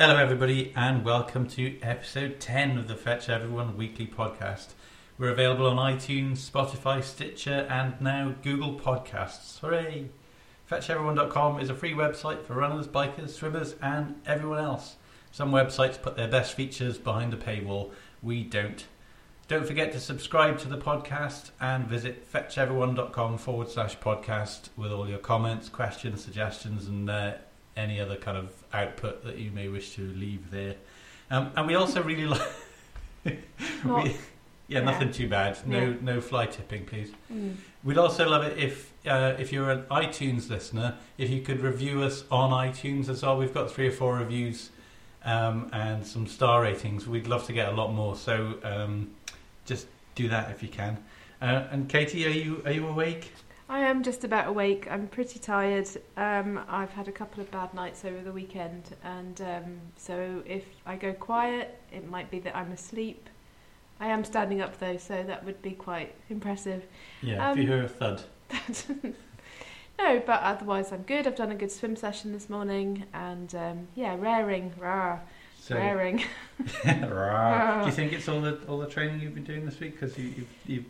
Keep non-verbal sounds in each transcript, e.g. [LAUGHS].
Hello, everybody, and welcome to episode 10 of the Fetch Everyone weekly podcast. We're available on iTunes, Spotify, Stitcher, and now Google Podcasts. Hooray! FetchEveryone.com is a free website for runners, bikers, swimmers, and everyone else. Some websites put their best features behind a paywall. We don't. Don't forget to subscribe to the podcast and visit fetcheveryone.com forward slash podcast with all your comments, questions, suggestions, and uh, any other kind of output that you may wish to leave there. Um, and we also really like. [LAUGHS] Not- we, yeah, yeah. nothing too bad. No, Yeah. no fly tipping, please. Mm. We'd also love it if, uh, if you're an iTunes listener, if you could review us on iTunes as well. We've got three or four reviews um, and some star ratings. We'd love to get a lot more, so um, just do that if you can. Uh, and Katie, are you are you awake? I am just about awake. I'm pretty tired. Um, I've had a couple of bad nights over the weekend, and um, so if I go quiet, it might be that I'm asleep. I am standing up though, so that would be quite impressive. Yeah. Um, if you hear a thud, [LAUGHS] no, but otherwise I'm good. I've done a good swim session this morning, and um, yeah, raring, rah, so raring. [LAUGHS] [LAUGHS] Rah. do you think it's all the all the training you've been doing this week? Because you, you've you've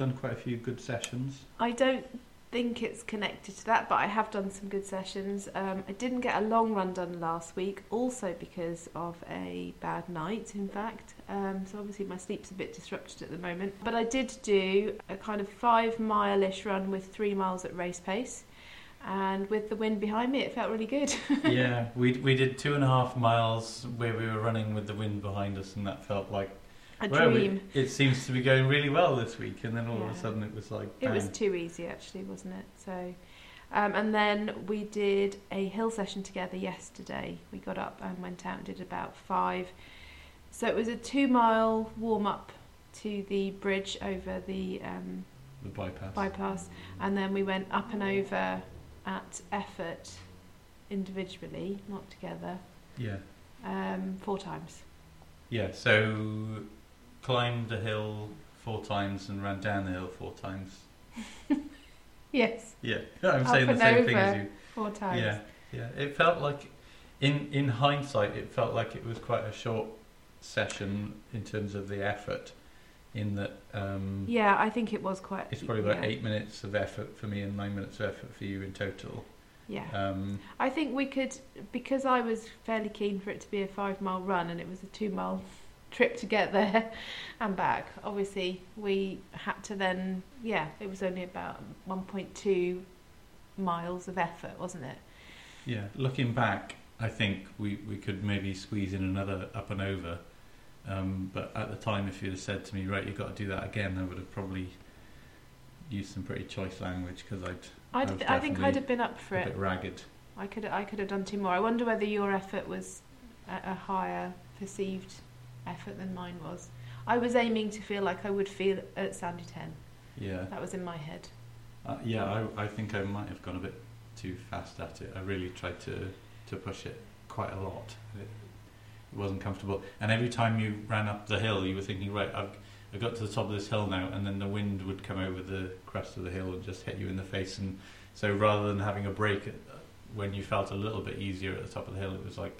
done quite a few good sessions. I don't think it's connected to that, but I have done some good sessions. Um, I didn't get a long run done last week, also because of a bad night, in fact. Um, so obviously my sleep's a bit disrupted at the moment. But I did do a kind of five mile ish run with three miles at race pace. And with the wind behind me, it felt really good. [LAUGHS] yeah, we we did two and a half miles where we were running with the wind behind us, and that felt like a well, dream. it seems to be going really well this week, and then all of a sudden it was like It was too easy, actually, wasn't it? So, um, and then we did a hill session together yesterday. We got up and went out and did about five. So it was a two-mile warm-up to the bridge over the um, the bypass. bypass, and then we went up and over at effort individually, not together, Yeah, um, four times. yeah. So climbed the hill four times and ran down the hill four times. [LAUGHS] Yes, Yeah, [LAUGHS] I'm Up saying the and same thing as over. you. four times. Yeah, yeah. It felt like, in in hindsight, it felt like it was quite a short session in terms of the effort. In that, um, Yeah, I think it was quite. it's probably about yeah. eight minutes of effort for me and nine minutes of effort for you in total. Yeah. Um, I think we could, because I was fairly keen for it to be a five mile run and it was a two mile trip to get there [LAUGHS] and back. Obviously, we had to then, yeah, it was only about 1.2 miles of effort, wasn't it? Yeah, looking back, I think we, we could maybe squeeze in another up and over. Um, but at the time, if you'd have said to me, right, you've got to do that again, I would have probably used some pretty choice language because I'd I'd, I I think I'd have been up for a it. bit ragged. I could, I could have done two more. I wonder whether your effort was a, a higher perceived effort than mine was. I was aiming to feel like I would feel at Sandy 10. Yeah, That was in my head. uh, yeah. I, I think I might have gone a bit too fast at it. I really tried to to push it quite a lot. It, it wasn't comfortable, and every time you ran up the hill, you were thinking, right, I've I got to the top of this hill now, and then the wind would come over the crest of the hill and just hit you in the face. And so, rather than having a break at, when you felt a little bit easier at the top of the hill, it was like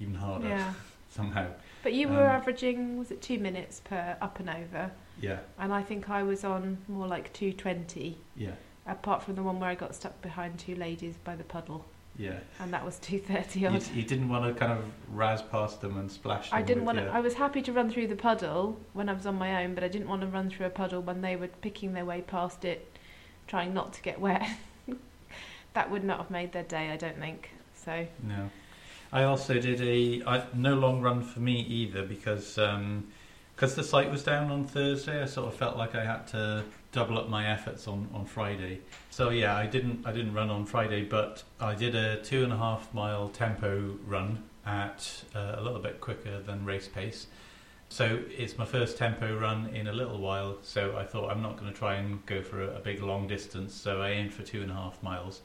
even harder Yeah. Somehow. But you were Um, averaging, was it two minutes per up and over? Yeah, And I think I was on more like 220, yeah, apart from the one where I got stuck behind two ladies by the puddle. yeah. And that was 230 You, odd. you didn't want to kind of razz past them and splash them. I didn't want to, your- I was happy to run through the puddle when I was on my own, but I didn't want to run through a puddle when they were picking their way past it, trying not to get wet. [LAUGHS] that would not have made their day, I don't think. So, No. I also did a I, no long run for me either because because the site was down on Thursday. I sort of felt like I had to double up my efforts on, on Friday. So yeah, I didn't I didn't run on Friday, but I did a two and a half mile tempo run at uh, a little bit quicker than race pace. So it's my first tempo run in a little while. So I thought I'm not going to try and go for a, a big long distance. So I aimed for two and a half miles,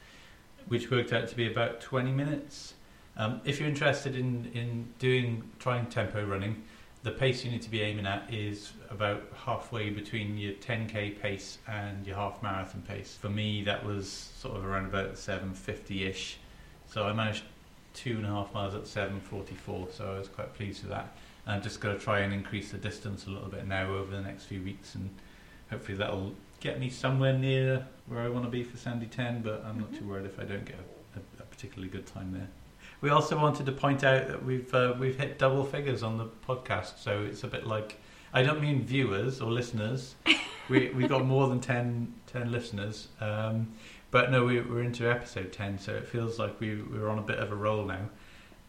which worked out to be about 20 minutes. Um, if you're interested in, in doing trying tempo running, the pace you need to be aiming at is about halfway between your 10k pace and your half marathon pace. For me, that was sort of around about 750 ish. So I managed two and a half miles at 7:44, so I was quite pleased with that. I'm just going to try and increase the distance a little bit now over the next few weeks, and hopefully that'll get me somewhere near where I want to be for Sandy 10. But I'm not Mhm. too worried if I don't get a, a particularly good time there. We also wanted to point out that we've uh, we've hit double figures on the podcast, so it's a bit like I don't mean viewers or listeners. [LAUGHS] we we got more than 10, 10 listeners, um, but no, we, we're into episode ten, so it feels like we we're on a bit of a roll now.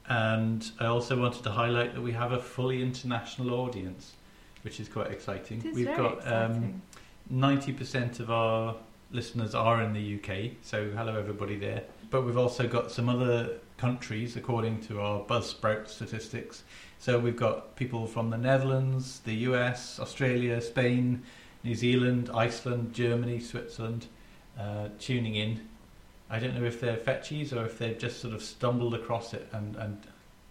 And I also wanted to highlight that we have a fully international audience, which is quite exciting. Is We've got um, ninety percent of our listeners are in the UK, so hello everybody there. But we've also got some other countries, according to our Buzzsprout statistics. So we've got people from the Netherlands, the US, Australia, Spain, New Zealand, Iceland, Germany, Switzerland, uh, tuning in. I don't know if they're fetchies or if they've just sort of stumbled across it and, and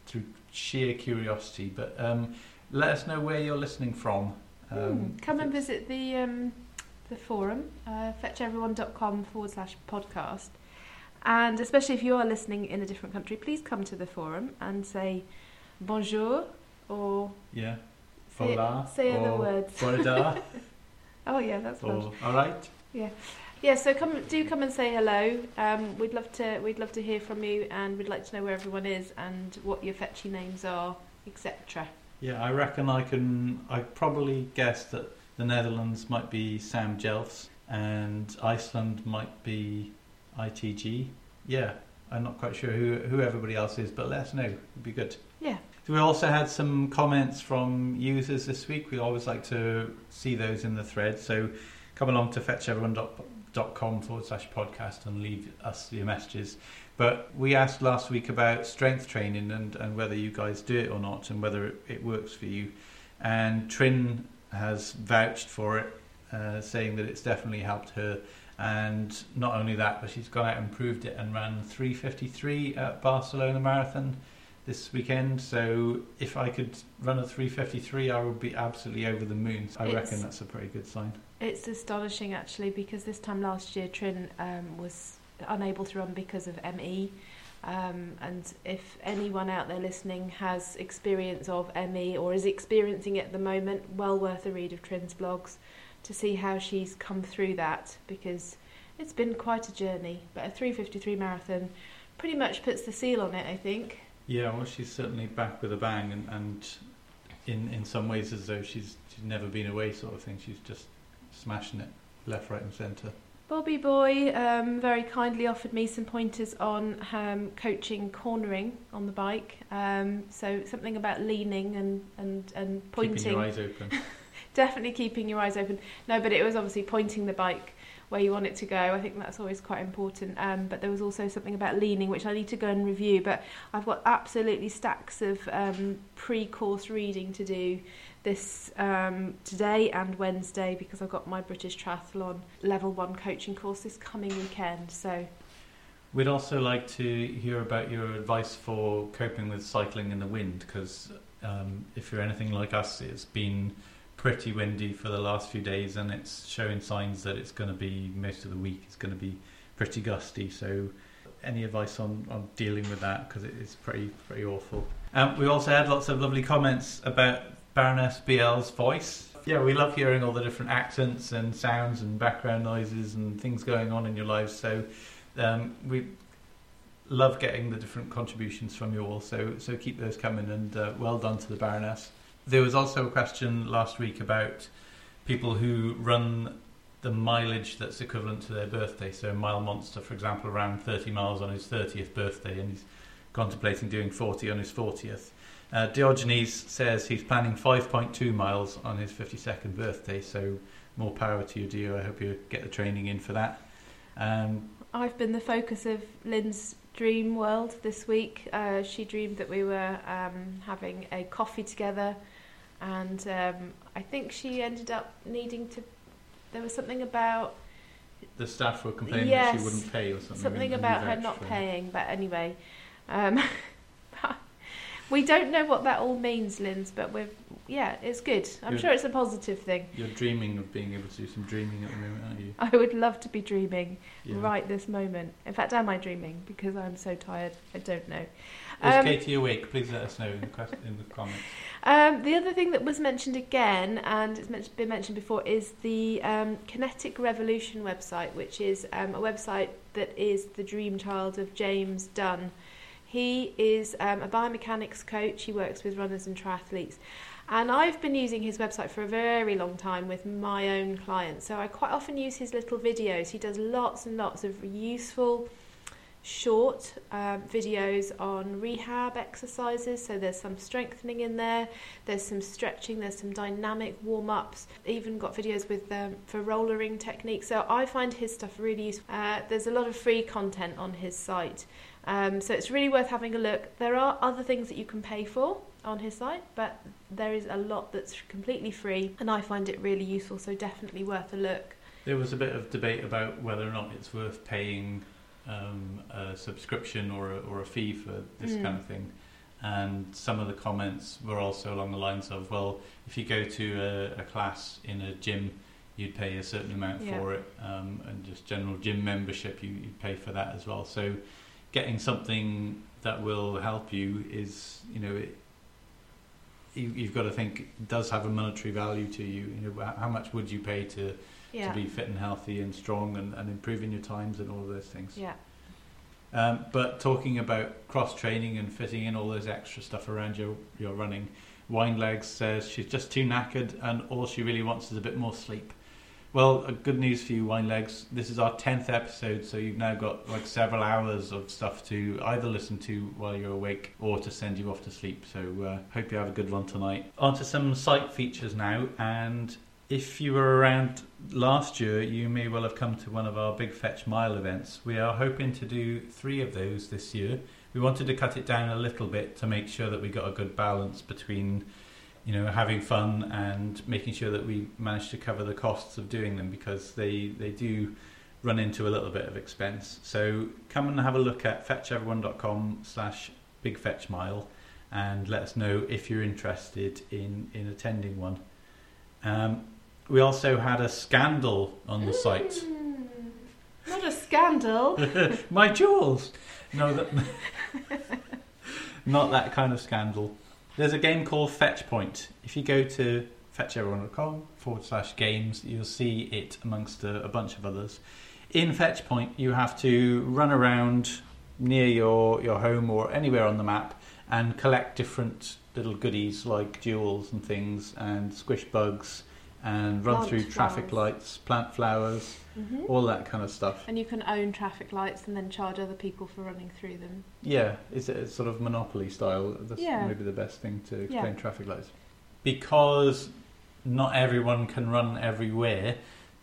through sheer curiosity. But um, let us know where you're listening from. Um, Hmm, Come and visit the um, the forum, uh, fetcheveryone.com forward slash podcast. And especially if you are listening in a different country, please come to the forum and say bonjour or Yeah. say, Hola. say other or words. [LAUGHS] Oh, yeah, that's or, all right. Yeah, yeah, so come, do come and say hello. Um, we'd love to, we'd love to hear from you, and we'd like to know where everyone is and what your fetchy names are, etc. Yeah, I reckon I can. I probably guess that the Netherlands might be Sam Jelfs and Iceland might be ITG. Yeah, I'm not quite sure who who everybody else is, but let us know. It'd be good. Yeah. So we also had some comments from users this week. We always like to see those in the thread. So come along to fetcheveryone.com forward slash podcast and leave us your messages. But we asked last week about strength training and, and whether you guys do it or not and whether it, it works for you. And Trin has vouched for it, uh, saying that it's definitely helped her. And not only that, but she's gone out and proved it and ran 353 at Barcelona Marathon this weekend. So if I could run a 353, I would be absolutely over the moon. I It's- reckon that's a pretty good sign. It's astonishing actually because this time last year Trin um, was unable to run because of ME. Um, and if anyone out there listening has experience of ME or is experiencing it at the moment, well worth a read of Trin's blogs to see how she's come through that because it's been quite a journey. But a 353 marathon pretty much puts the seal on it, I think. Yeah, well, she's certainly back with a bang, and, and in in some ways as though she's she's never been away, sort of thing. She's just smashing it left, right, and centre. Bobby Boy um, very kindly offered me some pointers on um, coaching cornering on the bike. Um, so something about leaning and, and, and pointing. Keeping your eyes open. [LAUGHS] Definitely keeping your eyes open. No, but it was obviously pointing the bike where you want it to go. I think that's always quite important. Um, but there was also something about leaning, which I need to go and review. But I've got absolutely stacks of um, pre-course reading to do this um, today and Wednesday because I've got my British Triathlon level one coaching course this coming weekend. So We'd also like to hear about your advice for coping with cycling in the wind, because um, if you're anything like us, it's been pretty windy for the last few days, and it's showing signs that it's going to be most of the week. It's going to be pretty gusty. So, any advice on, on dealing with that? Because it is pretty pretty awful. Um, we also had lots of lovely comments about Baroness BL's voice. Yeah, we love hearing all the different accents and sounds and background noises and things going on in your lives. So um, we love getting the different contributions from you all, so so keep those coming, and uh, well done to the Baroness. There was also a question last week about people who run the mileage that's equivalent to their birthday. So Mile Monster, for example, ran 30 miles on his 30th birthday, and he's contemplating doing 40 on his 40th. Uh, Diogenes says he's planning 5.2 miles on his 52nd birthday, so more power to you, Dio. I hope you get the training in for that. Um, I've been the focus of Lynn's dream world this week. Uh, she dreamed that we were um, having a coffee together, and um, I think she ended up needing to. There was something about the staff were complaining that she wouldn't pay or something. something about her not paying, but anyway. Um, [LAUGHS] We don't know what that all means, Linz, but we're yeah, it's good. I'm Good. sure it's a positive thing. You're dreaming of being able to do some dreaming at the moment, aren't you? I would love to be dreaming Yeah. right this moment. In fact, am I dreaming? Because I'm so tired. I don't know. Is Um, Katie awake? Please let us know in the, quest- in the comments. Um, the other thing that was mentioned again, and it's men- been mentioned before, is the um, Kinetic Revolution website, which is um, a website that is the dream child of James Dunne. He is um, a biomechanics coach. He works with runners and triathletes. And I've been using his website for a very long time with my own clients. So I quite often use his little videos. He does lots and lots of useful short um, videos on rehab exercises. So there's some strengthening in there, there's some stretching, there's some dynamic warm ups. Even got videos with um, for rollering techniques. So I find his stuff really useful. Uh, there's a lot of free content on his site. Um, so it's really worth having a look. There are other things that you can pay for on his site, but there is a lot that's completely free, and I find it really useful. So definitely worth a look. There was a bit of debate about whether or not it's worth paying um, a subscription or a, or a fee for this Mm. kind of thing. And some of the comments were also along the lines of, well, if you go to a, a class in a gym, you'd pay a certain amount Yeah. for it, um, and just general gym membership, you, you'd pay for that as well. So, getting something that will help you is, you know, it, you, you've got to think it does have a monetary value to you. You know, how much would you pay to Yeah. to be fit and healthy and strong and, and improving your times and all of those things. Yeah. Um, but talking about cross training and fitting in all those extra stuff around your, your running, Winelegs says she's just too knackered and all she really wants is a bit more sleep. Well, uh, good news for you, Winelegs. This is our 10th episode, so you've now got like several hours of stuff to either listen to while you're awake or to send you off to sleep. So, uh, hope you have a good one tonight. On to some site features now, and if you were around last year, you may well have come to one of our Big Fetch Mile events. We are hoping to do three of those this year. We wanted to cut it down a little bit to make sure that we got a good balance between, you know, having fun and making sure that we manage to cover the costs of doing them because they, they do run into a little bit of expense. So come and have a look at fetcheveryone.com slash Big Fetch Mile and let us know if you're interested in, in attending one. Um, we also had a scandal on the site. Mm, not a scandal. [LAUGHS] My jewels. No, that, [LAUGHS] not that kind of scandal. There's a game called Fetch Point. If you go to fetcheveryone.com forward slash games, you'll see it amongst a, a bunch of others. In Fetch Point, you have to run around near your, your home or anywhere on the map and collect different little goodies like jewels and things and squish bugs and run Plant through traffic flowers. lights, plant flowers, hmm all that kind of stuff. And you can own traffic lights and then charge other people for running through them. Yeah, is it sort of monopoly style? That's Yeah. maybe the best thing to Yeah. explain traffic lights. Because not everyone can run everywhere,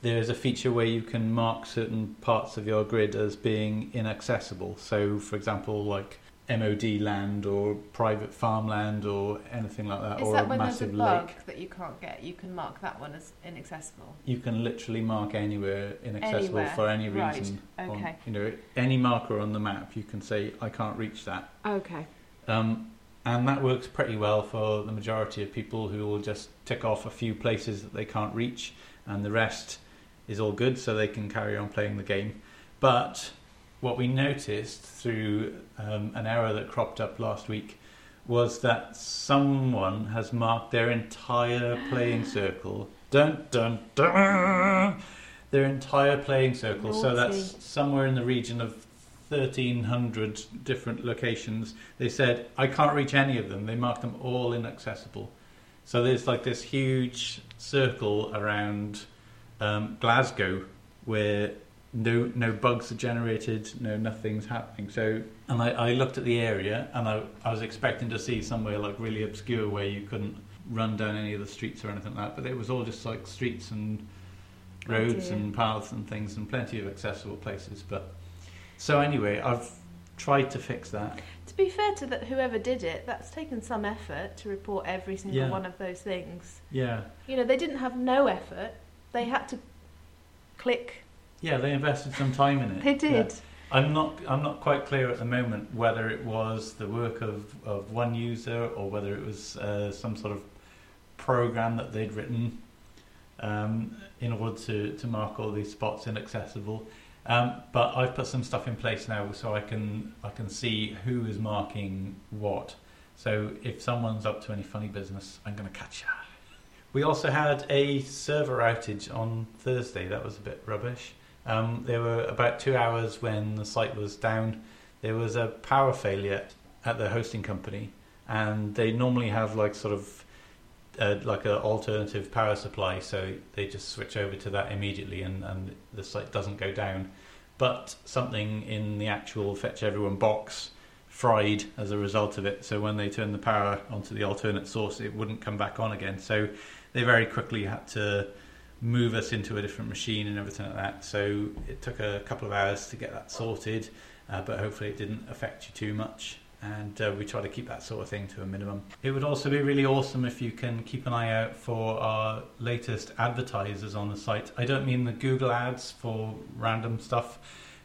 there's a feature where you can mark certain parts of your grid as being inaccessible. So, for example, like MOD land or private farmland or anything like that, Is or that a when there's a massive bug lake. that you can't get? You can mark that one as inaccessible. You can literally mark anywhere inaccessible Anywhere, for any right, reason. on- okay. you know, any marker on the map, you can say, I can't reach that. Okay. Um, and that works pretty well for the majority of people who will just tick off a few places that they can't reach, and the rest is all good, so they can carry on playing the game. But what we noticed through um, an error that cropped up last week was that someone has marked their entire playing [SIGHS] circle. Dun dun dun! Their entire playing circle. So that's somewhere in the region of 1,300 different locations. They said, I can't reach any of them. They marked them all inaccessible. So there's like this huge circle around um, Glasgow where no no bugs are generated, no nothing's happening. So and I, I looked at the area and I, I was expecting to see somewhere like really obscure where you couldn't run down any of the streets or anything like that, but it was all just like streets and roads and paths and things and plenty of accessible places. But so anyway, I've tried to fix that. To be fair to that, whoever did it, that's taken some effort to report every single Yeah. one of those things. Yeah, You know, they didn't have no effort. They had to click. Yeah, they invested some time in it. They did. I'm not. I'm not quite clear at the moment whether it was the work of, of one user or whether it was uh, some sort of program that they'd written um, in order to, to mark all these spots inaccessible. Um, but I've put some stuff in place now so I can I can see who is marking what. So if someone's up to any funny business, I'm going to catch you. We also had a server outage on Thursday. That was a bit rubbish. Um, there were about two hours when the site was down. There was a power failure at the hosting company, and they normally have like sort of uh, like an alternative power supply, so they just switch over to that immediately, and, and the site doesn't go down. But something in the actual Fetch Everyone box fried as a result of it. So when they turned the power onto the alternate source, it wouldn't come back on again. So they very quickly had to move us into a different machine and everything like that. So it took a couple of hours to get that sorted, uh, but hopefully it didn't affect you too much. And uh, we try to keep that sort of thing to a minimum. It would also be really awesome if you can keep an eye out for our latest advertisers on the site. I don't mean the Google ads for random stuff,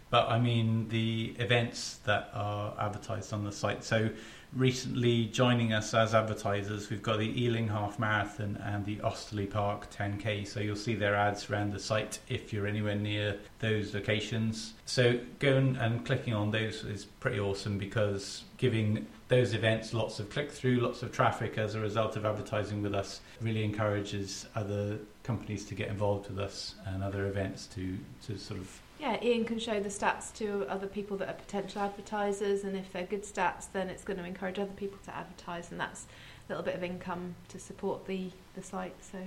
but I mean the events that are advertised on the site. So recently joining us as advertisers, we've got the Ealing Half Marathon and the Osterley Park 10K. So you'll see their ads around the site if you're anywhere near those locations. So going and clicking on those is pretty awesome because giving those events lots of click through, lots of traffic as a result of advertising with us really encourages other companies to get involved with us and other events to, to sort of Yeah, Ian can show the stats to other people that are potential advertisers, and if they're good stats, then it's going to encourage other people to advertise, and that's a little bit of income to support the, the site. So,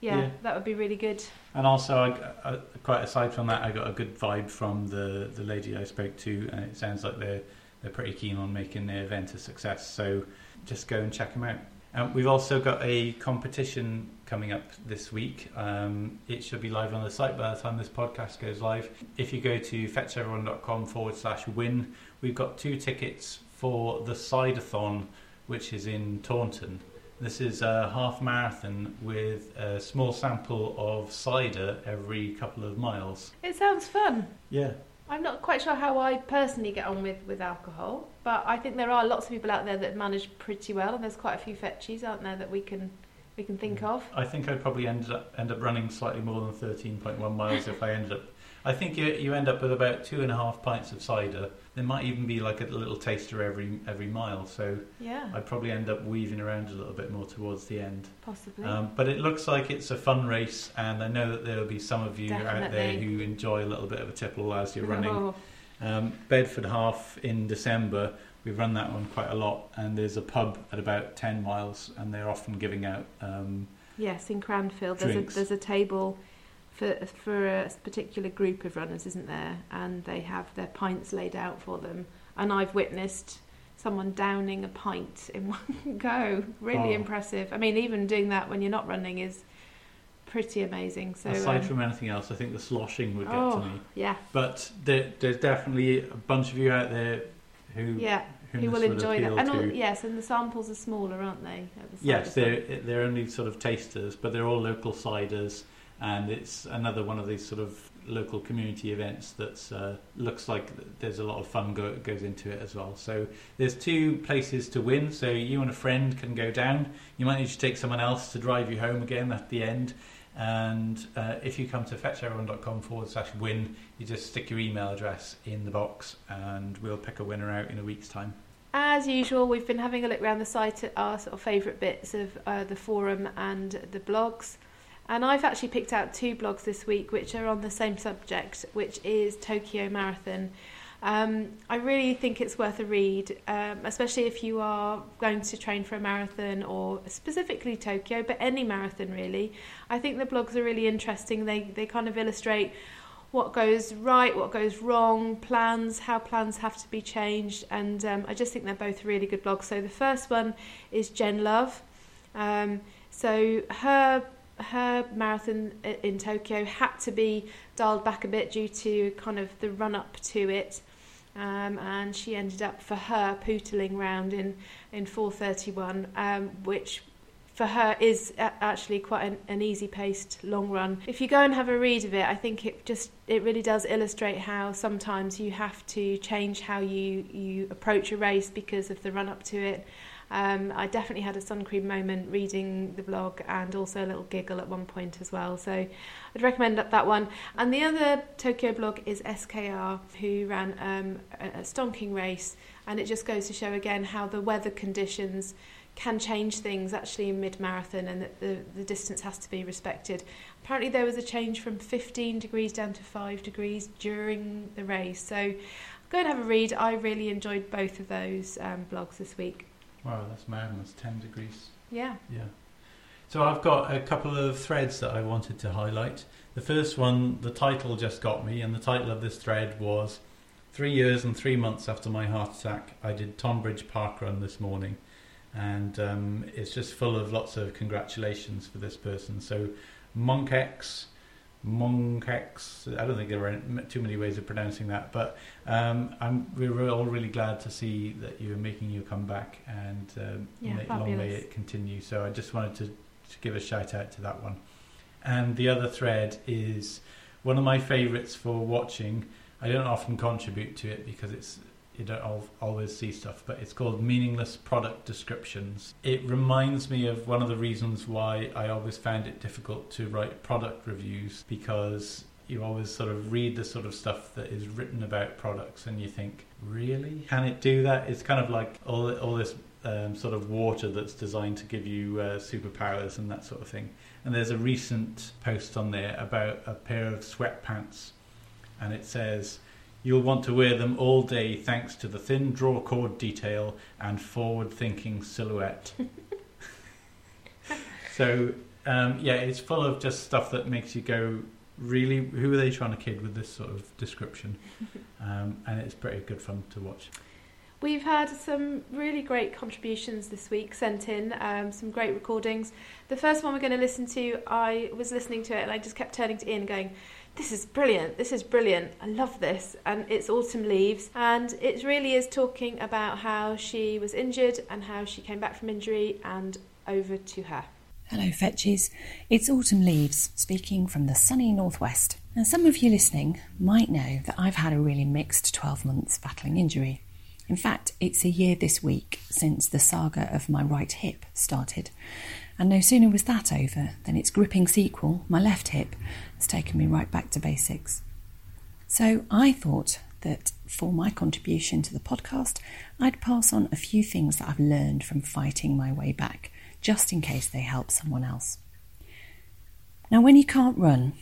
yeah, Yeah. that would be really good. And also, I, I, quite aside from that, I got a good vibe from the, the lady I spoke to, and it sounds like they're they're pretty keen on making their event a success. So just go and check them out. Um, we've also got a competition coming up this week. Um, it should be live on the site by the time this podcast goes live. If you go to fetcheveryone.com forward slash win, we've got two tickets for the Cideathon, which is in Taunton. This is a half marathon with a small sample of cider every couple of miles. It sounds fun. Yeah. I'm not quite sure how I personally get on with, with alcohol, but I think there are lots of people out there that manage pretty well, and there's quite a few fetchies, aren't there, that we can we can think of. I think I'd probably end up end up running slightly more than thirteen point one miles if I ended up. I think you you end up with about two and a half pints of cider. There might even be like a little taster every every mile, so Yeah, I'd probably end up weaving around a little bit more towards the end. possibly. Um, but it looks like it's a fun race, and I know that there will be some of you out there who enjoy a little bit of a tipple as you're [LAUGHS] running. Oh, Um, Bedford Half in December, we've run that one quite a lot, and there's a pub at about 10 miles, and they're often giving out. Um, yes, in Cranfield, there's a, there's a table for for a particular group of runners, isn't there? And they have their pints laid out for them. And I've witnessed someone downing a pint in [LAUGHS] one go. Really Oh. impressive. I mean, even doing that when you're not running is pretty amazing. So aside um, from anything else, I think the sloshing would get Oh. to me. yeah, But there, there's definitely a bunch of you out there who, yeah, who will enjoy that. And all, yes, and the samples are smaller, aren't they? the Yes, they're they're only sort of tasters, but they're all local ciders, and it's another one of these sort of local community events that uh, looks like there's a lot of fun go, goes into it as well. So there's two places to win. So you and a friend can go down. You might need to take someone else to drive you home again at the end. And uh, if you come to fetcheveryone.com forward slash win, you just stick your email address in the box, and we'll pick a winner out in a week's time. As usual, we've been having a look around the site at our sort of favourite bits of uh, the forum and the blogs. And I've actually picked out two blogs this week which are on the same subject, which is Tokyo Marathon. Um, I really think it's worth a read, um, especially if you are going to train for a marathon or specifically Tokyo, but any marathon really. I think the blogs are really interesting. They they kind of illustrate what goes right, what goes wrong, plans, how plans have to be changed, and um, I just think they're both really good blogs. So the first one is Jen Love. Um, so her her marathon in Tokyo had to be dialed back a bit due to kind of the run up to it. Um, and she ended up for her pootling round in in 4:31, um, which for her is actually quite an, an easy paced long run. If you go and have a read of it, I think it just it really does illustrate how sometimes you have to change how you you approach a race because of the run up to it. Um, I definitely had a sun cream moment reading the blog and also a little giggle at one point as well. So I'd recommend that, that one. And the other Tokyo blog is SKR, who ran um, a, a stonking race, and it just goes to show again how the weather conditions can change things actually in mid marathon and that the, the distance has to be respected. Apparently, there was a change from 15 degrees down to 5 degrees during the race. So, go and have a read. I really enjoyed both of those um, blogs this week. Wow, that's madness 10 degrees. Yeah. Yeah. So, I've got a couple of threads that I wanted to highlight. The first one, the title just got me, and the title of this thread was Three years and three months after my heart attack, I did Tonbridge Park Run this morning and um, it's just full of lots of congratulations for this person. So, Monkex, Monkex. I don't think there are too many ways of pronouncing that, but um, I'm, we're all really glad to see that you're making your comeback, and um, yeah, may, long may it continue. So, I just wanted to, to give a shout out to that one. And the other thread is one of my favourites for watching. I don't often contribute to it because it's you don't always see stuff, but it's called Meaningless Product Descriptions. It reminds me of one of the reasons why I always found it difficult to write product reviews because you always sort of read the sort of stuff that is written about products and you think, really? Can it do that? It's kind of like all, all this um, sort of water that's designed to give you uh, superpowers and that sort of thing. And there's a recent post on there about a pair of sweatpants, and it says, You'll want to wear them all day thanks to the thin draw cord detail and forward thinking silhouette. [LAUGHS] so, um, yeah, it's full of just stuff that makes you go, really, who are they trying to kid with this sort of description? [LAUGHS] Um, and it's pretty good fun to watch. We've had some really great contributions this week sent in, um, some great recordings. The first one we're going to listen to, I was listening to it and I just kept turning to Ian going, this is brilliant, this is brilliant, I love this. And it's Autumn Leaves, and it really is talking about how she was injured and how she came back from injury, and over to her. Hello, Fetches. It's Autumn Leaves, speaking from the sunny northwest. Now, some of you listening might know that I've had a really mixed 12 months battling injury. In fact, it's a year this week since the saga of my right hip started. And no sooner was that over than its gripping sequel, my left hip, has taken me right back to basics. So I thought that for my contribution to the podcast, I'd pass on a few things that I've learned from fighting my way back, just in case they help someone else. Now, when you can't run,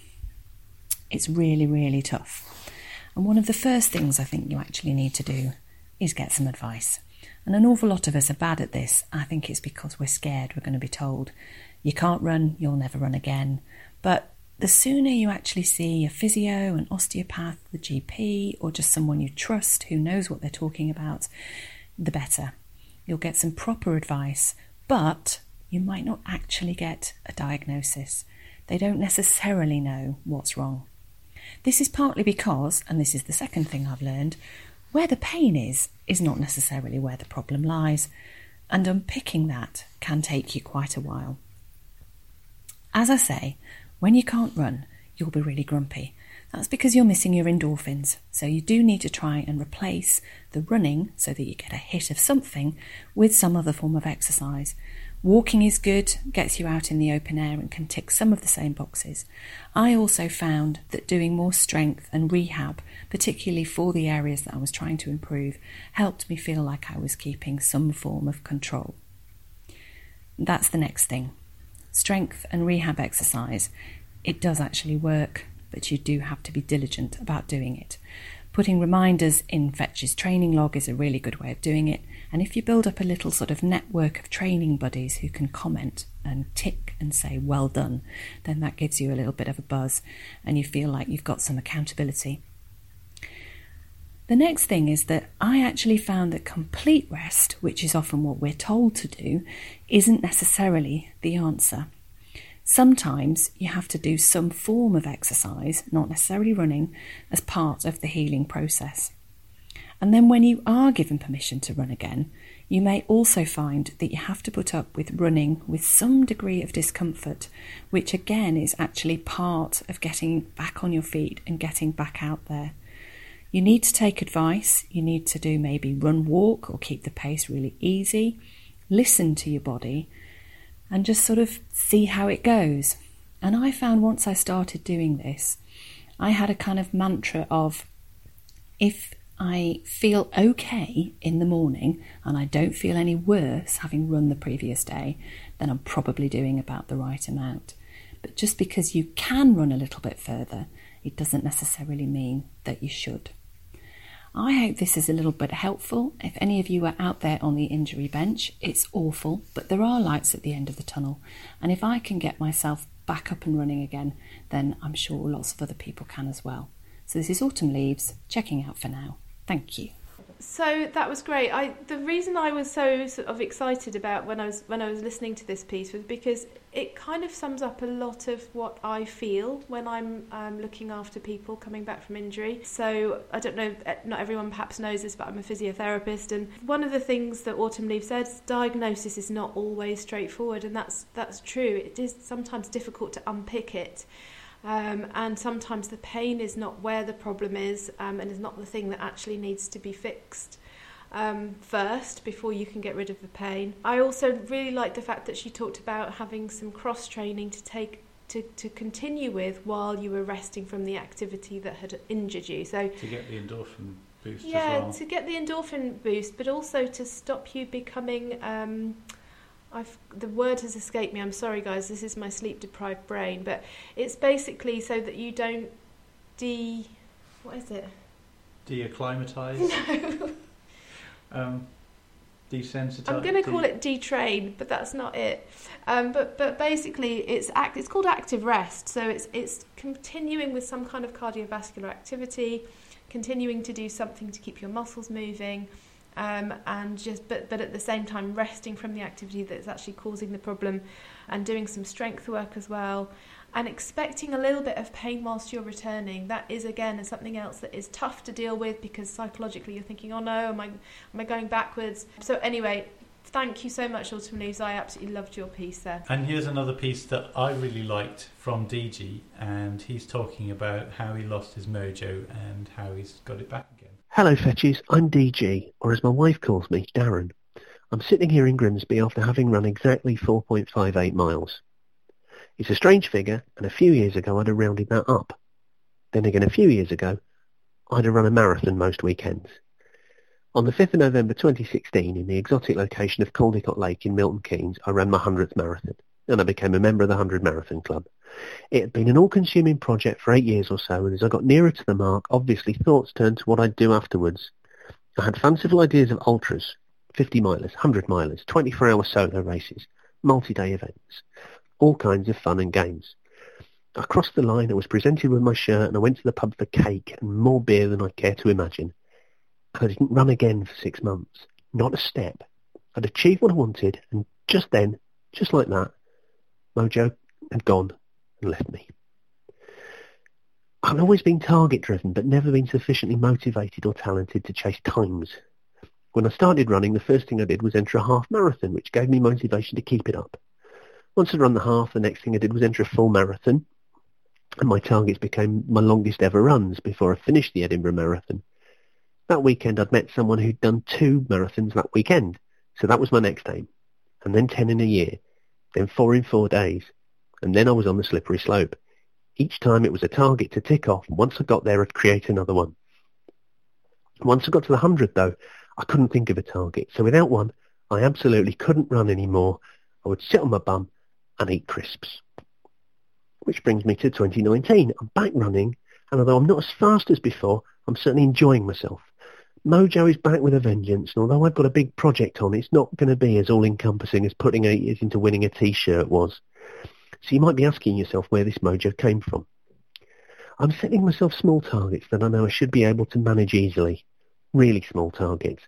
it's really, really tough. And one of the first things I think you actually need to do is get some advice. And an awful lot of us are bad at this. I think it's because we're scared we're going to be told, you can't run, you'll never run again. But the sooner you actually see a physio, an osteopath, the GP, or just someone you trust who knows what they're talking about, the better. You'll get some proper advice, but you might not actually get a diagnosis. They don't necessarily know what's wrong. This is partly because, and this is the second thing I've learned, where the pain is, is not necessarily where the problem lies, and unpicking that can take you quite a while. As I say, when you can't run, you'll be really grumpy. That's because you're missing your endorphins, so you do need to try and replace the running so that you get a hit of something with some other form of exercise. Walking is good, gets you out in the open air and can tick some of the same boxes. I also found that doing more strength and rehab, particularly for the areas that I was trying to improve, helped me feel like I was keeping some form of control. That's the next thing. Strength and rehab exercise. It does actually work, but you do have to be diligent about doing it. Putting reminders in Fetch's training log is a really good way of doing it. And if you build up a little sort of network of training buddies who can comment and tick and say, well done, then that gives you a little bit of a buzz and you feel like you've got some accountability. The next thing is that I actually found that complete rest, which is often what we're told to do, isn't necessarily the answer. Sometimes you have to do some form of exercise, not necessarily running, as part of the healing process. And then when you are given permission to run again, You may also find that you have to put up with running with some degree of discomfort, which again is actually part of getting back on your feet and getting back out there. You need to take advice. You need to do maybe run walk or keep the pace really easy. Listen to your body and just sort of see how it goes. And I found once I started doing this, I had a kind of mantra of if I feel okay in the morning and I don't feel any worse having run the previous day, then I'm probably doing about the right amount. But just because you can run a little bit further, it doesn't necessarily mean that you should. I hope this is a little bit helpful. If any of you are out there on the injury bench, it's awful, but there are lights at the end of the tunnel. And if I can get myself back up and running again, then I'm sure lots of other people can as well. So this is Autumn Leaves, checking out for now. Thank you. So that was great. I the reason I was so sort of excited about when I was when I was listening to this piece was because it kind of sums up a lot of what I feel when I'm um, looking after people coming back from injury. So I don't know, eh, not everyone perhaps knows this, but I'm a physiotherapist, and one of the things that Autumn Leaf said, diagnosis is not always straightforward, and that's that's true. It is sometimes difficult to unpick it. Um, and sometimes the pain is not where the problem is um, and is not the thing that actually needs to be fixed um, first before you can get rid of the pain. I also really like the fact that she talked about having some cross training to take to, to continue with while you were resting from the activity that had injured you. So to get the endorphin boost yeah, well. to get the endorphin boost, but also to stop you becoming um, I've, the word has escaped me. I'm sorry, guys. This is my sleep deprived brain, but it's basically so that you don't de. What is it? De-acclimatise. [LAUGHS] No. um, desensitize. I'm going to call it detrain, but that's not it. Um, but but basically, it's act. It's called active rest. So it's it's continuing with some kind of cardiovascular activity, continuing to do something to keep your muscles moving um, and just but but at the same time resting from the activity that's actually causing the problem and doing some strength work as well and expecting a little bit of pain whilst you're returning. That is again something else that is tough to deal with because psychologically you're thinking oh no am I am I going backwards? So anyway thank you so much Autumn Leaves. I absolutely loved your piece there. And here's another piece that I really liked from DG, and he's talking about how he lost his mojo and how he's got it back. Hello Fetches. I'm DG, or as my wife calls me, Darren. I'm sitting here in Grimsby after having run exactly 4.58 miles. It's a strange figure, and a few years ago I'd have rounded that up. Then again, a few years ago, I'd have run a marathon most weekends. On the 5th of November 2016, in the exotic location of Caldecotte Lake in Milton Keynes, I ran my 100th marathon, and I became a member of the 100 Marathon Club. It had been an all-consuming project for eight years or so, and as I got nearer to the mark, obviously thoughts turned to what I'd do afterwards. I had fanciful ideas of ultras, 50 milers, 100 milers, 24-hour solo races, multi-day events, all kinds of fun and games. I crossed the line, I was presented with my shirt, and I went to the pub for cake and more beer than I'd care to imagine. I didn't run again for six months. Not a step. I'd achieved what I wanted, and just then, just like that, Mojo had gone and left me. I've always been target driven, but never been sufficiently motivated or talented to chase times. When I started running, the first thing I did was enter a half marathon, which gave me motivation to keep it up. Once I'd run the half, the next thing I did was enter a full marathon, and my targets became my longest ever runs before I finished the Edinburgh Marathon. That weekend I'd met someone who'd done two marathons that weekend, so that was my next aim. And then ten in a year, then four in four days, and then I was on the slippery slope. Each time it was a target to tick off, and once I got there I'd create another one. Once I got to the hundred though, I couldn't think of a target, so without one, I absolutely couldn't run anymore. I would sit on my bum and eat crisps. Which brings me to 2019. I'm back running, and although I'm not as fast as before, I'm certainly enjoying myself. Mojo is back with a vengeance, and although I've got a big project on, it's not going to be as all-encompassing as putting eight years into winning a T-shirt was. So you might be asking yourself where this mojo came from. I'm setting myself small targets that I know I should be able to manage easily. Really small targets.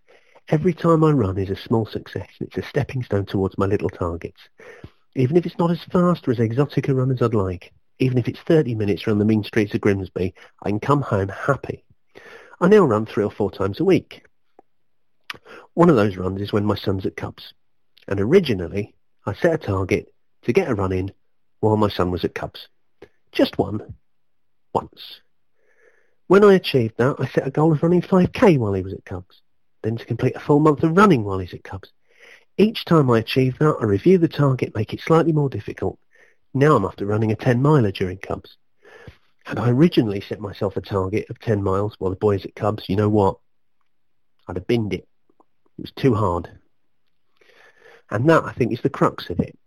Every time I run is a small success. and It's a stepping stone towards my little targets. Even if it's not as fast or as exotic a run as I'd like, even if it's 30 minutes around the mean streets of Grimsby, I can come home happy. I now run three or four times a week. One of those runs is when my son's at Cubs. And originally, I set a target to get a run in while my son was at Cubs. Just one. Once. When I achieved that, I set a goal of running 5k while he was at Cubs. Then to complete a full month of running while he's at Cubs. Each time I achieve that, I review the target, make it slightly more difficult. Now I'm after running a 10 miler during Cubs. Had I originally set myself a target of 10 miles while the boys at Cubs, you know what? I'd have binned it. It was too hard. And that, I think, is the crux of it.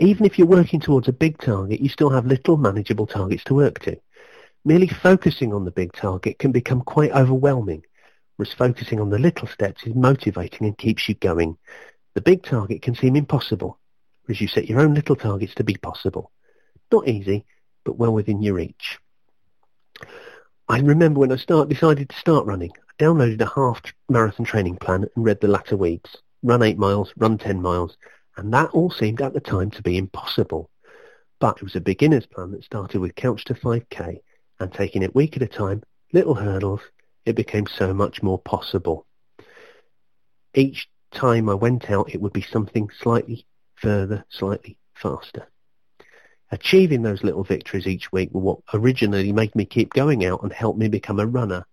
Even if you're working towards a big target, you still have little manageable targets to work to. Merely focusing on the big target can become quite overwhelming, whereas focusing on the little steps is motivating and keeps you going. The big target can seem impossible, whereas you set your own little targets to be possible. Not easy, but well within your reach. I remember when I start, decided to start running, I downloaded a half marathon training plan and read the latter weeks. Run 8 miles, run 10 miles, and that all seemed at the time to be impossible. But it was a beginner's plan that started with couch to 5k, and taking it week at a time, little hurdles, it became so much more possible. Each time I went out, it would be something slightly further, slightly faster. Achieving those little victories each week were what originally made me keep going out and helped me become a runner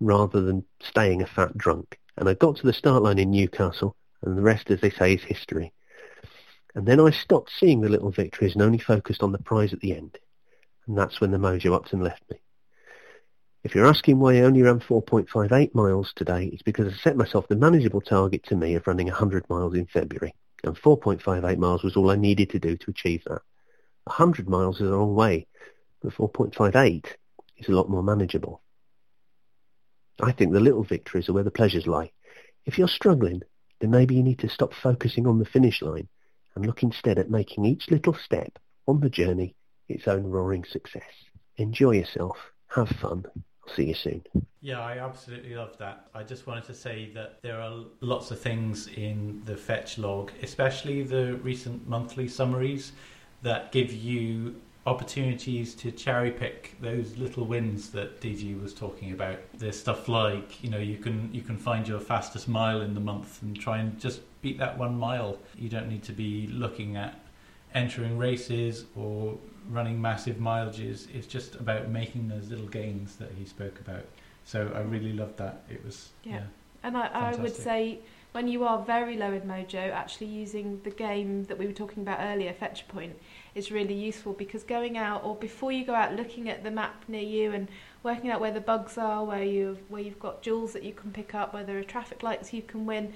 rather than staying a fat drunk. And I got to the start line in Newcastle, and the rest, as they say, is history. And then I stopped seeing the little victories and only focused on the prize at the end. And that's when the mojo upped and left me. If you're asking why I only ran 4.58 miles today, it's because I set myself the manageable target to me of running 100 miles in February. And 4.58 miles was all I needed to do to achieve that. 100 miles is a long way, but 4.58 is a lot more manageable. I think the little victories are where the pleasures lie. If you're struggling, then maybe you need to stop focusing on the finish line and look instead at making each little step on the journey its own roaring success. Enjoy yourself. Have fun. I'll see you soon. Yeah, I absolutely love that. I just wanted to say that there are lots of things in the fetch log, especially the recent monthly summaries that give you opportunities to cherry pick those little wins that DG was talking about. There's stuff like, you know, you can you can find your fastest mile in the month and try and just beat that one mile. You don't need to be looking at entering races or running massive mileages. It's just about making those little gains that he spoke about. So I really loved that. It was yeah. yeah and I, I would say when you are very low in mojo, actually using the game that we were talking about earlier, Fetch Point, is really useful because going out or before you go out looking at the map near you and working out where the bugs are, where you've where you've got jewels that you can pick up, where there are traffic lights you can win,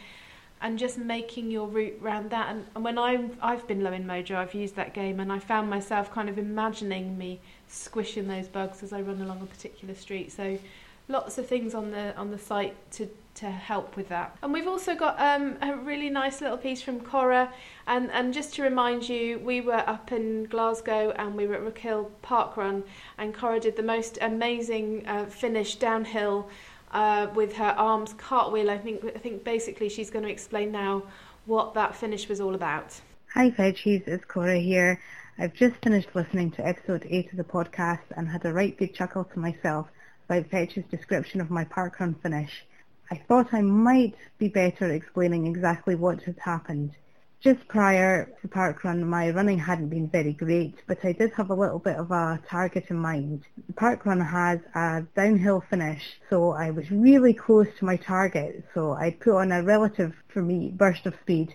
and just making your route around that. And, and when I've I've been low in mojo, I've used that game and I found myself kind of imagining me squishing those bugs as I run along a particular street. So lots of things on the on the site to to help with that. And we've also got um, a really nice little piece from Cora. And, and just to remind you, we were up in Glasgow and we were at Rouken Glen Park Run, and Cora did the most amazing uh, finish downhill uh, with her arms cartwheel. I think I think basically she's going to explain now what that finish was all about. Hi, Fetchies, it's Cora here. I've just finished listening to episode 8 of the podcast and had a right big chuckle to myself about Fetch's description of my parkrun finish. I thought I might be better explaining exactly what had happened. Just prior to parkrun, my running hadn't been very great, but I did have a little bit of a target in mind. The parkrun has a downhill finish, so I was really close to my target, so I put on a relative, for me, burst of speed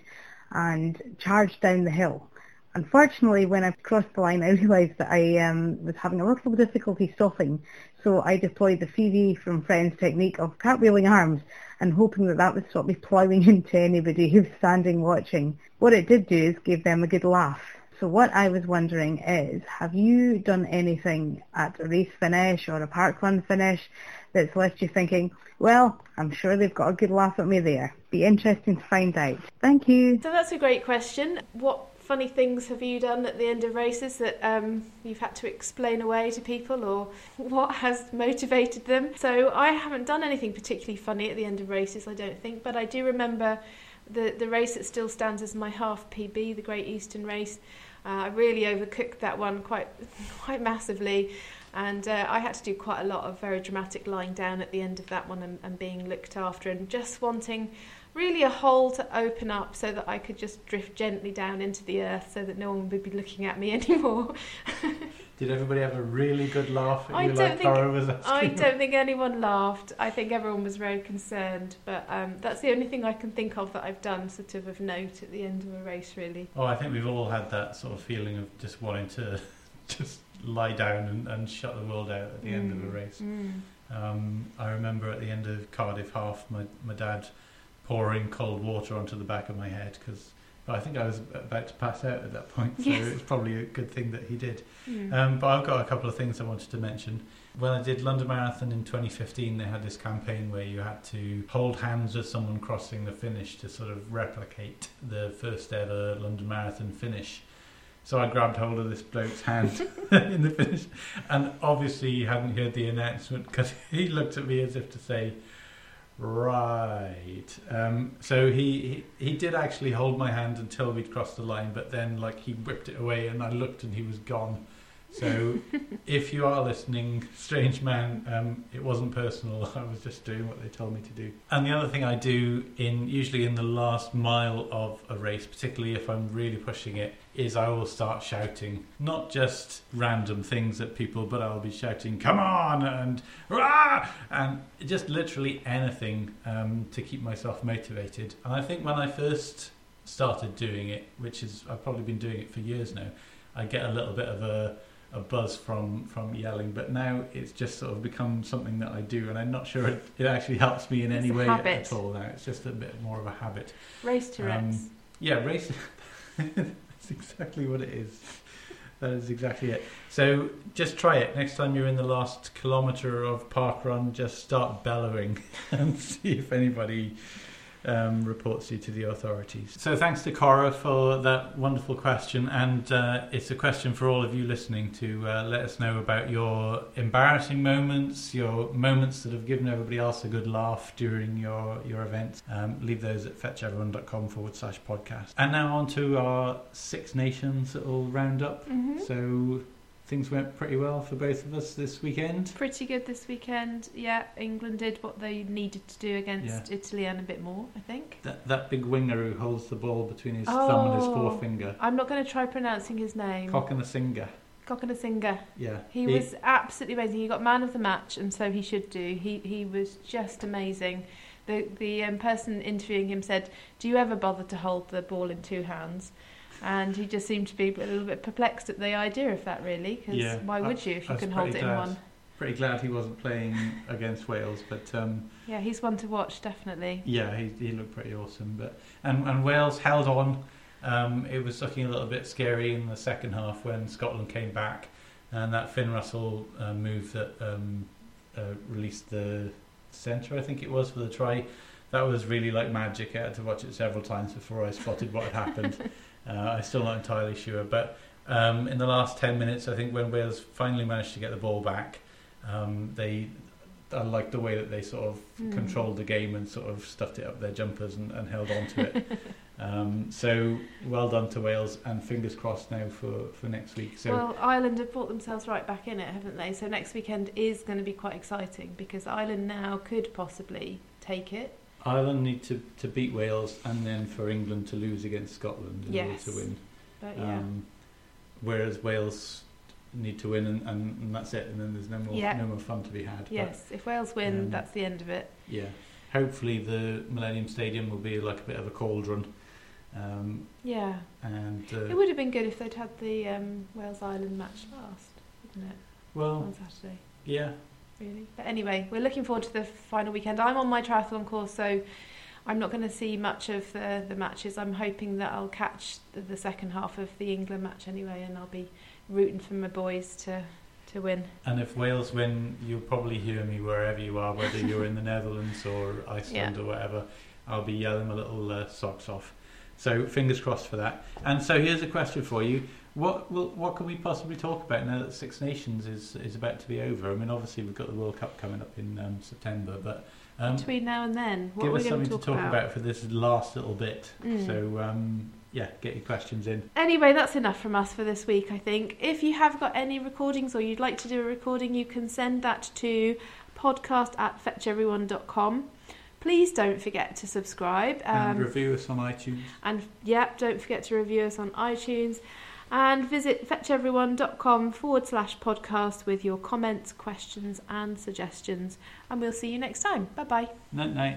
and charged down the hill. Unfortunately, when I crossed the line, I [LAUGHS] realised that I um, was having a little difficulty stopping, so I deployed the Phoebe from Friends technique of cartwheeling arms and hoping that that would stop me ploughing [LAUGHS] into anybody who's standing watching. What it did do is give them a good laugh. So what I was wondering is, have you done anything at a race finish or a parkrun finish that's left you thinking, well, I'm sure they've got a good laugh at me there. Be interesting to find out. Thank you. So that's a great question. What funny things have you done at the end of races that um, you've had to explain away to people, or [LAUGHS] what has motivated them? So I haven't done anything particularly funny at the end of races, I don't think, but I do remember the the race that still stands as my half PB, the Great Eastern Race. Uh, I really overcooked that one quite [LAUGHS] quite massively. And uh, I had to do quite a lot of very dramatic lying down at the end of that one and, and being looked after and just wanting really a hole to open up so that I could just drift gently down into the earth so that no one would be looking at me [LAUGHS] anymore. Did everybody have a really good laugh at I you don't like think- was? I don't think anyone laughed. I think everyone was very concerned, but um, that's the only thing I can think of that I've done sort of of note at the end of a race, really. Oh, I think we've all had that sort of feeling of just wanting to [LAUGHS] just lie down and, and shut the world out at the end of a Mm, race. mm. Um, I remember at the end of Cardiff half, my, my dad pouring cold water onto the back of my head because I think I was about to pass out at that point, so Yes. it's probably a good thing that he did. Mm. Um, but I've got a couple of things I wanted to mention. When I did London Marathon in 2015, they had this campaign where you had to hold hands with someone crossing the finish to sort of replicate the first ever London Marathon finish. So I grabbed hold of this bloke's hand [LAUGHS] [LAUGHS] in the finish, and obviously he hadn't heard the announcement because [LAUGHS] he looked at me as if to say, "Right." Um, so he, he he did actually hold my hand until we'd crossed the line, but then like he whipped it away, and I looked and he was gone. So if you are listening, strange man, um, it wasn't personal. [LAUGHS] I was just doing what they told me to do. And the other thing I do in usually in the last mile of a race, particularly if I'm really pushing it, is I will start shouting not just random things at people, but I'll be shouting "Come on!" and "Rah!" and just literally anything um, to keep myself motivated. And I think when I first started doing it, which is I've probably been doing it for years now, I get a little bit of a a buzz from from yelling, but now it's just sort of become something that I do, and I'm not sure it, it actually helps me in It's any way habit. at all. Now it's just a bit more of a habit. Race Tourette's. Um, Yeah, race. [LAUGHS] That's exactly what it is. That is exactly it. So just try it next time you're in the last kilometre of park run. Just start bellowing [LAUGHS] and see if anybody um, reports you to the authorities. So thanks to Cora for that wonderful question, and uh, it's a question for all of you listening to uh, let us know about your embarrassing moments, your moments that have given everybody else a good laugh during your your events. Um, leave those at fetcheveryone.com forward slash podcast. And now on to our Six Nations little roundup. Mhm. So things went pretty well for both of us this weekend. Pretty good this weekend. Yeah, England did what they needed to do against Italy and a bit more, I think. That that big winger who holds the ball between his thumb and his Oh. forefinger. I'm not going to try pronouncing his name. Cock and the singer. Cock and a singer. Yeah. He was absolutely amazing. He got man of the match, and so he should do. He he was just amazing. The the um, person interviewing him said, "Do you ever bother to hold the ball in two hands?" And he just seemed to be a little bit perplexed at the idea of that, really. Because Yeah, why I- would you if you can hold it pretty in one? Pretty glad he wasn't playing against Wales, but um, Yeah, he's one to watch, definitely. yeah, he, he looked pretty awesome. But and, and Wales held on. Um, it was looking a little bit scary in the second half when Scotland came back, and that Finn Russell uh, move that um, uh, released the centre, I think it was for the try. That was really like magic. I had to watch it several times before I spotted what had happened. [LAUGHS] uh, I'm still not entirely sure, but um, in the last ten minutes, I think when Wales finally managed to get the ball back, um, they I liked the way that they sort of Mm. controlled the game and sort of stuffed it up their jumpers and, and held on to it. [LAUGHS] um, so well done to Wales, and fingers crossed now for, for next week. So Well, Ireland have brought themselves right back in it, haven't they? So next weekend is going to be quite exciting because Ireland now could possibly take it. Ireland need to, to beat Wales, and then for England to lose against Scotland in Yes. order to win. But yeah, Um, whereas Wales need to win, and, and, and that's it. And then there's no more Yeah. no more fun to be had. But, yes, if Wales win, um, that's the end of it. yeah. Hopefully the Millennium Stadium will be like a bit of a cauldron. Um, Yeah, and uh, it would have been good if they'd had the um, Wales Ireland match last, wouldn't it? well, On Saturday, yeah. Really. But anyway, we're looking forward to the final weekend. I'm on my triathlon course, so I'm not going to see much of the, the matches. I'm hoping that I'll catch the, the second half of the England match anyway, and I'll be rooting for my boys to to win. And if Wales win, you'll probably hear me wherever you are, whether you're in the [LAUGHS] Netherlands or Iceland or whatever. I'll be yelling my little uh, socks off. So fingers crossed for that. And so here's a question for you: What will, what can we possibly talk about now that Six Nations is is about to be over? I mean, obviously we've got the World Cup coming up in um, September, but um, Between now and then, what give are we us something to to talk talk about? about for this last little bit. Mm. So um, yeah, get your questions in. Anyway, that's enough from us for this week, I think. If you have got any recordings or you'd like to do a recording, you can send that to podcast at fetcheveryone.com. Please don't forget to subscribe. and Um, review us on iTunes. and yep, don't forget to review us on iTunes. And visit fetcheveryone.com forward slash podcast with your comments, questions, and suggestions. And we'll see you next time. Bye bye. Night night.